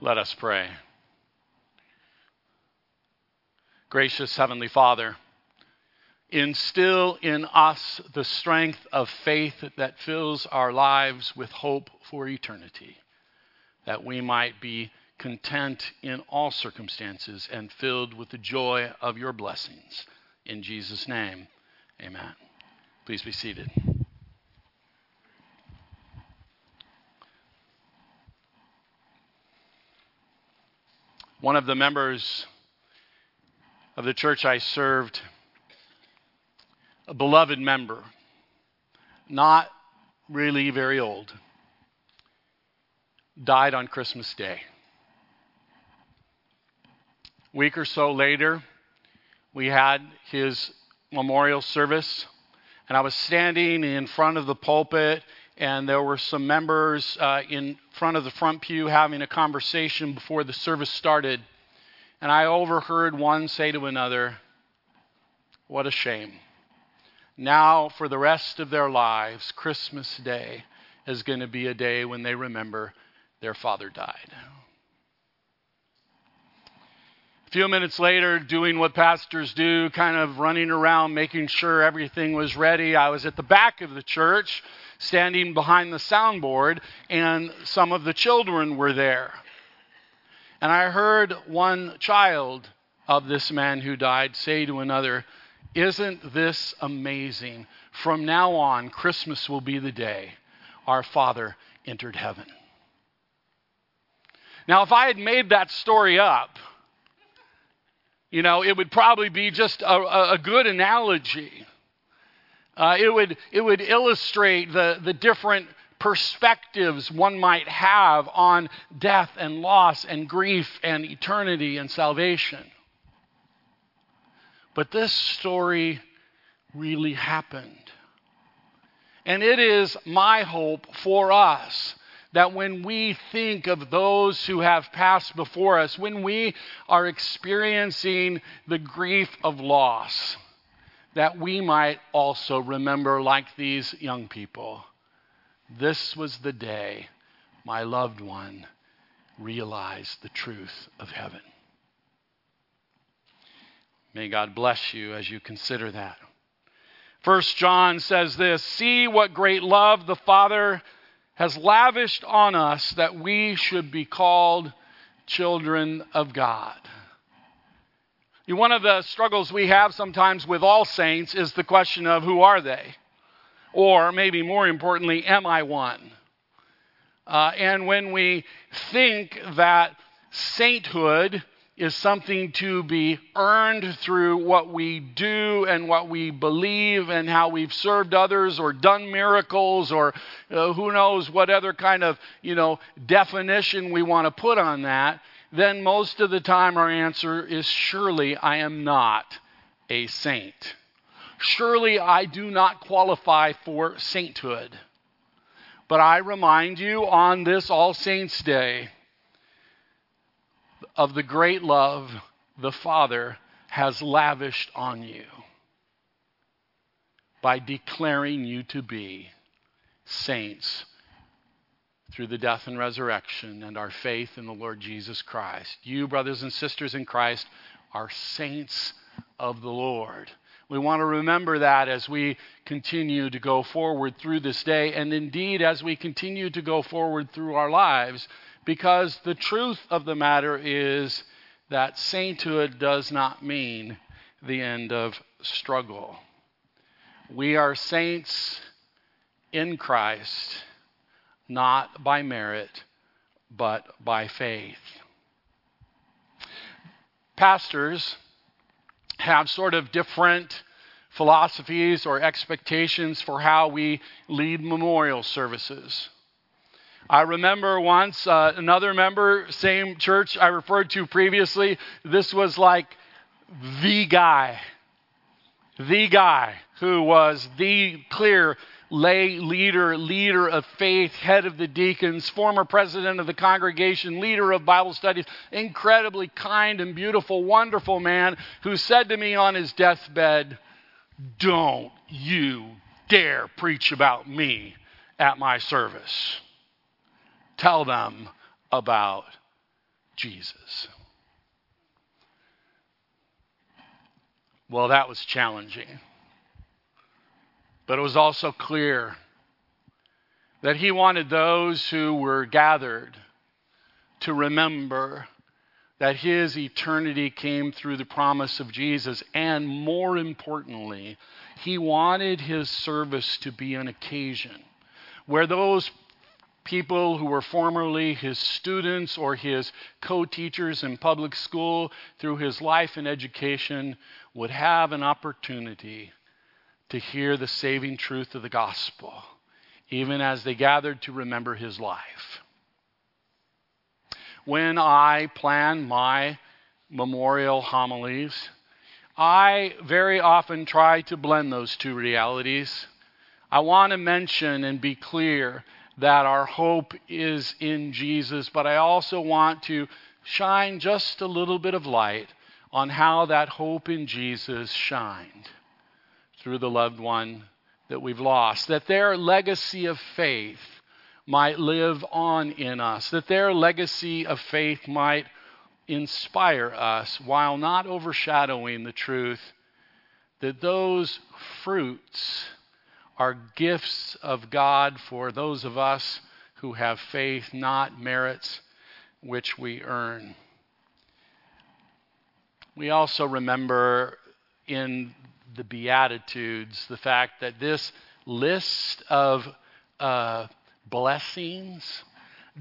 Let us pray. Gracious Heavenly Father, instill in us the strength of faith that fills our lives with hope for eternity, that we might be content in all circumstances and filled with the joy of your blessings. In Jesus' name, amen. Please be seated. One of the members of the church I served, a beloved member, not really very old, died on Christmas Day. A week or so later, we had his memorial service, and I was standing in front of the pulpit and there were some members uh, in front of the front pew having a conversation before the service started. And I overheard one say to another, What a shame. Now, for the rest of their lives, Christmas Day is going to be a day when they remember their father died. A few minutes later, doing what pastors do, kind of running around making sure everything was ready, I was at the back of the church standing behind the soundboard, and some of the children were there. And I heard one child of this man who died say to another, Isn't this amazing? From now on, Christmas will be the day our Father entered heaven. Now, if I had made that story up, you know, it would probably be just a, a good analogy. Uh, it, would, it would illustrate the, the different perspectives one might have on death and loss and grief and eternity and salvation. But this story really happened. And it is my hope for us that when we think of those who have passed before us, when we are experiencing the grief of loss, that we might also remember, like these young people, this was the day my loved one realized the truth of heaven. May God bless you as you consider that. First John says this See what great love the Father has lavished on us that we should be called children of God. One of the struggles we have sometimes with all saints is the question of who are they? Or maybe more importantly, am I one? Uh, and when we think that sainthood is something to be earned through what we do and what we believe and how we've served others or done miracles or uh, who knows what other kind of you know definition we want to put on that then most of the time our answer is surely I am not a saint. Surely I do not qualify for sainthood. But I remind you on this All Saints' Day of the great love the Father has lavished on you by declaring you to be saints through the death and resurrection and our faith in the Lord Jesus Christ. You, brothers and sisters in Christ, are saints of the Lord. We want to remember that as we continue to go forward through this day, and indeed as we continue to go forward through our lives, because the truth of the matter is that sainthood does not mean the end of struggle. We are saints in Christ not by merit, but by faith. Pastors have sort of different philosophies or expectations for how we lead memorial services. I remember once uh, another member, same church I referred to previously, this was like the guy, the guy who was the clear lay leader, leader of faith, head of the deacons, former president of the congregation, leader of Bible studies, incredibly kind and beautiful, wonderful man who said to me on his deathbed, Don't you dare preach about me at my service. Tell them about Jesus. Well, that was challenging. But it was also clear that he wanted those who were gathered to remember that his eternity came through the promise of Jesus. And more importantly, he wanted his service to be an occasion where those people who were formerly his students or his co teachers in public school through his life and education would have an opportunity to hear the saving truth of the gospel, even as they gathered to remember his life. When I plan my memorial homilies, I very often try to blend those two realities. I want to mention and be clear that our hope is in Jesus, but I also want to shine just a little bit of light on how that hope in Jesus shined through the loved one that we've lost, that their legacy of faith might live on in us, that their legacy of faith might inspire us while not overshadowing the truth that those fruits are gifts of God for those of us who have faith, not merits which we earn. We also remember in the Beatitudes the fact that this list of uh, blessings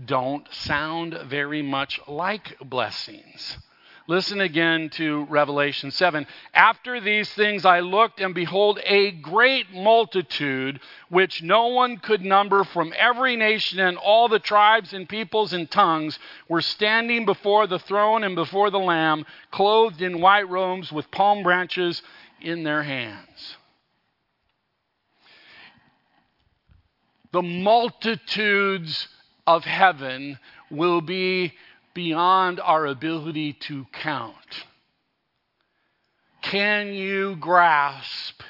don't sound very much like blessings. Listen again to Revelation 7. After these things I looked, and behold, a great multitude, which no one could number from every nation and all the tribes and peoples and tongues, were standing before the throne and before the Lamb, clothed in white robes with palm branches in their hands. The multitudes of heaven will be beyond our ability to count. Can you grasp,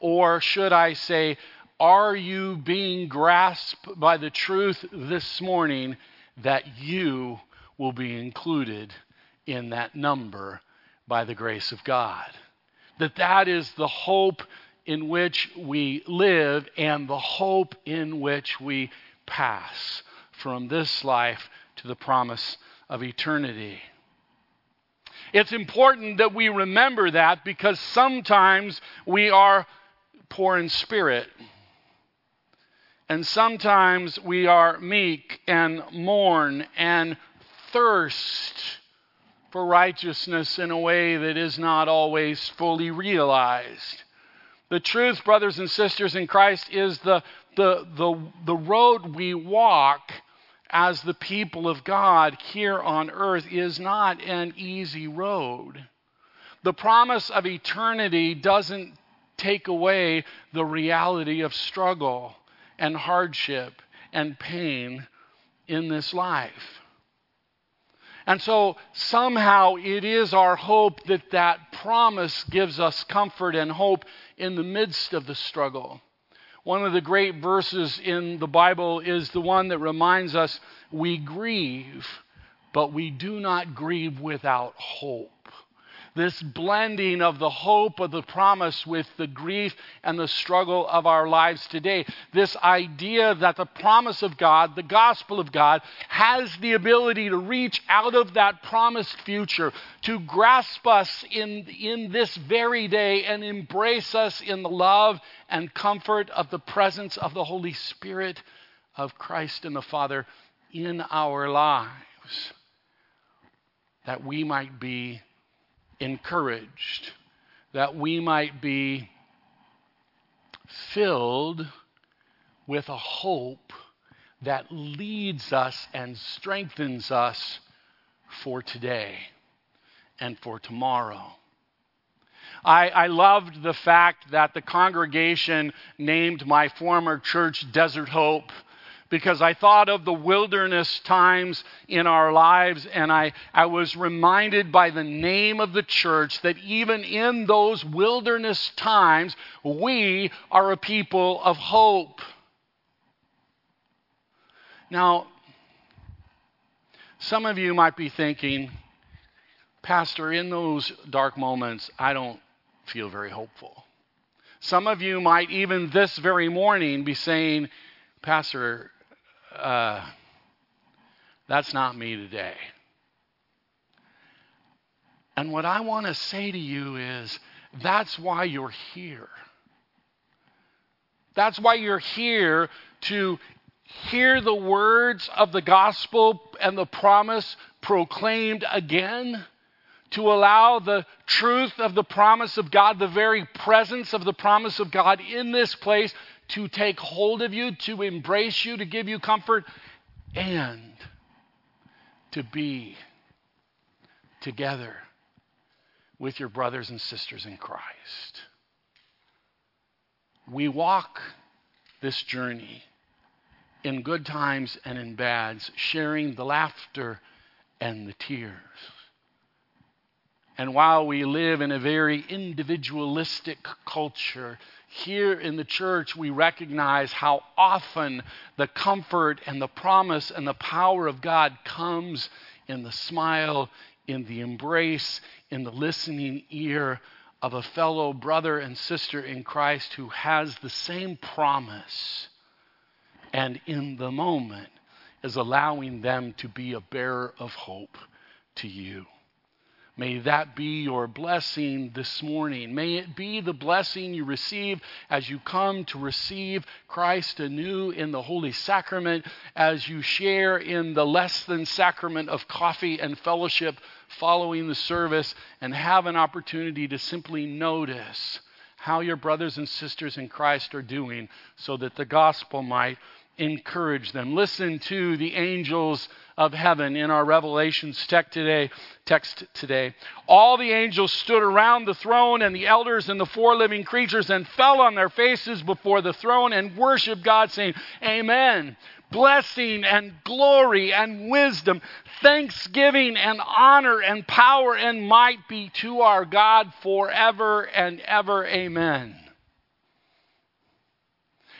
or should I say, are you being grasped by the truth this morning that you will be included in that number by the grace of God? That that is the hope in which we live and the hope in which we pass from this life to the promise of eternity. It's important that we remember that because sometimes we are poor in spirit. And sometimes we are meek and mourn and thirst for righteousness in a way that is not always fully realized. The truth, brothers and sisters in Christ, is the, the, the, the road we walk as the people of God here on earth is not an easy road. The promise of eternity doesn't take away the reality of struggle and hardship and pain in this life. And so somehow it is our hope that that promise gives us comfort and hope in the midst of the struggle. One of the great verses in the Bible is the one that reminds us we grieve, but we do not grieve without hope this blending of the hope of the promise with the grief and the struggle of our lives today. This idea that the promise of God, the gospel of God, has the ability to reach out of that promised future, to grasp us in, in this very day and embrace us in the love and comfort of the presence of the Holy Spirit of Christ and the Father in our lives. That we might be encouraged, that we might be filled with a hope that leads us and strengthens us for today and for tomorrow. I, I, loved the fact that the congregation named my former church Desert Hope because I thought of the wilderness times in our lives and I, I was reminded by the name of the church that even in those wilderness times, we are a people of hope. Now, Some of you might be thinking, Pastor, in those dark moments, I don't feel very hopeful. Some of you might even this very morning be saying, Pastor, uh, that's not me today. And what I want to say to you is that's why you're here. That's why you're here to hear the words of the gospel and the promise proclaimed again, to allow the truth of the promise of God, the very presence of the promise of God in this place to take hold of you, to embrace you, to give you comfort, and to be together with your brothers and sisters in Christ. We walk this journey in good times and in bads, sharing the laughter and the tears. And while we live in a very individualistic culture, here in the church we recognize how often the comfort and the promise and the power of God comes in the smile, in the embrace, in the listening ear of a fellow brother and sister in Christ who has the same promise and in the moment is allowing them to be a bearer of hope to you. May that be your blessing this morning. May it be the blessing you receive as you come to receive Christ anew in the Holy Sacrament, as you share in the less than sacrament of coffee and fellowship following the service, and have an opportunity to simply notice how your brothers and sisters in Christ are doing so that the gospel might encourage them. Listen to the angels of heaven in our Revelations text today. Text today. All the angels stood around the throne and the elders and the four living creatures and fell on their faces before the throne and worshiped God, saying, Amen. Blessing and glory and wisdom, thanksgiving and honor and power and might be to our God forever and ever. Amen.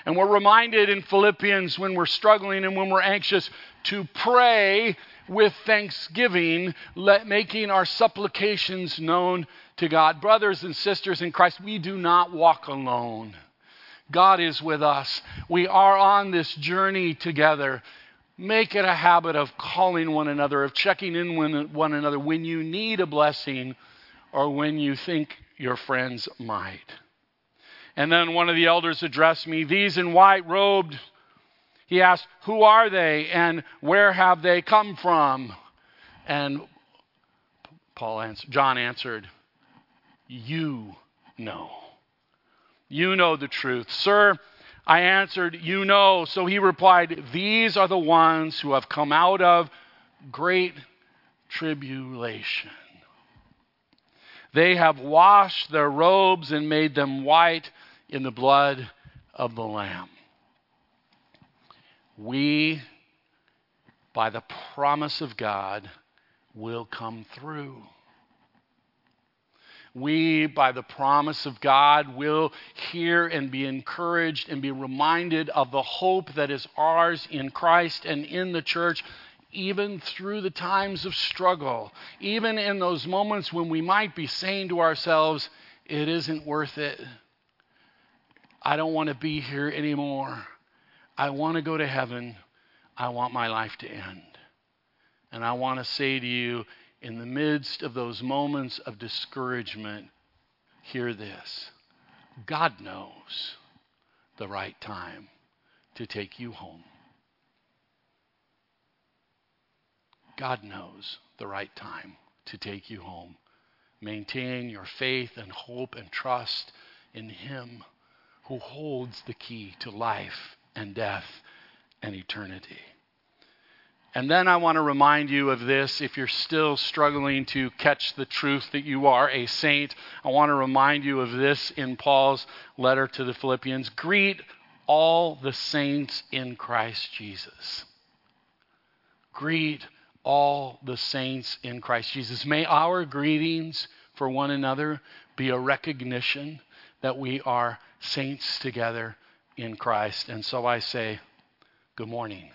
And we're reminded in Philippians when we're struggling and when we're anxious to pray with thanksgiving, let, making our supplications known to God. Brothers and sisters in Christ, we do not walk alone. God is with us. We are on this journey together. Make it a habit of calling one another, of checking in with one another when you need a blessing or when you think your friends might. And then one of the elders addressed me, These in white robed. He asked, Who are they and where have they come from? And Paul answered, John answered, You know. You know the truth. Sir, I answered, You know. So he replied, These are the ones who have come out of great tribulation. They have washed their robes and made them white in the blood of the Lamb. We, by the promise of God, will come through. We, by the promise of God, will hear and be encouraged and be reminded of the hope that is ours in Christ and in the church, even through the times of struggle, even in those moments when we might be saying to ourselves, it isn't worth it. I don't want to be here anymore. I want to go to heaven. I want my life to end. And I want to say to you, in the midst of those moments of discouragement, hear this God knows the right time to take you home. God knows the right time to take you home. Maintain your faith and hope and trust in Him who holds the key to life and death and eternity. And then I want to remind you of this if you're still struggling to catch the truth that you are a saint. I want to remind you of this in Paul's letter to the Philippians. Greet all the saints in Christ Jesus. Greet all the saints in Christ Jesus. May our greetings for one another be a recognition that we are saints together in Christ. And so I say, Good morning,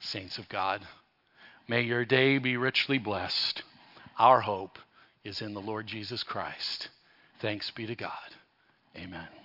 saints of God. May your day be richly blessed. Our hope is in the Lord Jesus Christ. Thanks be to God. Amen.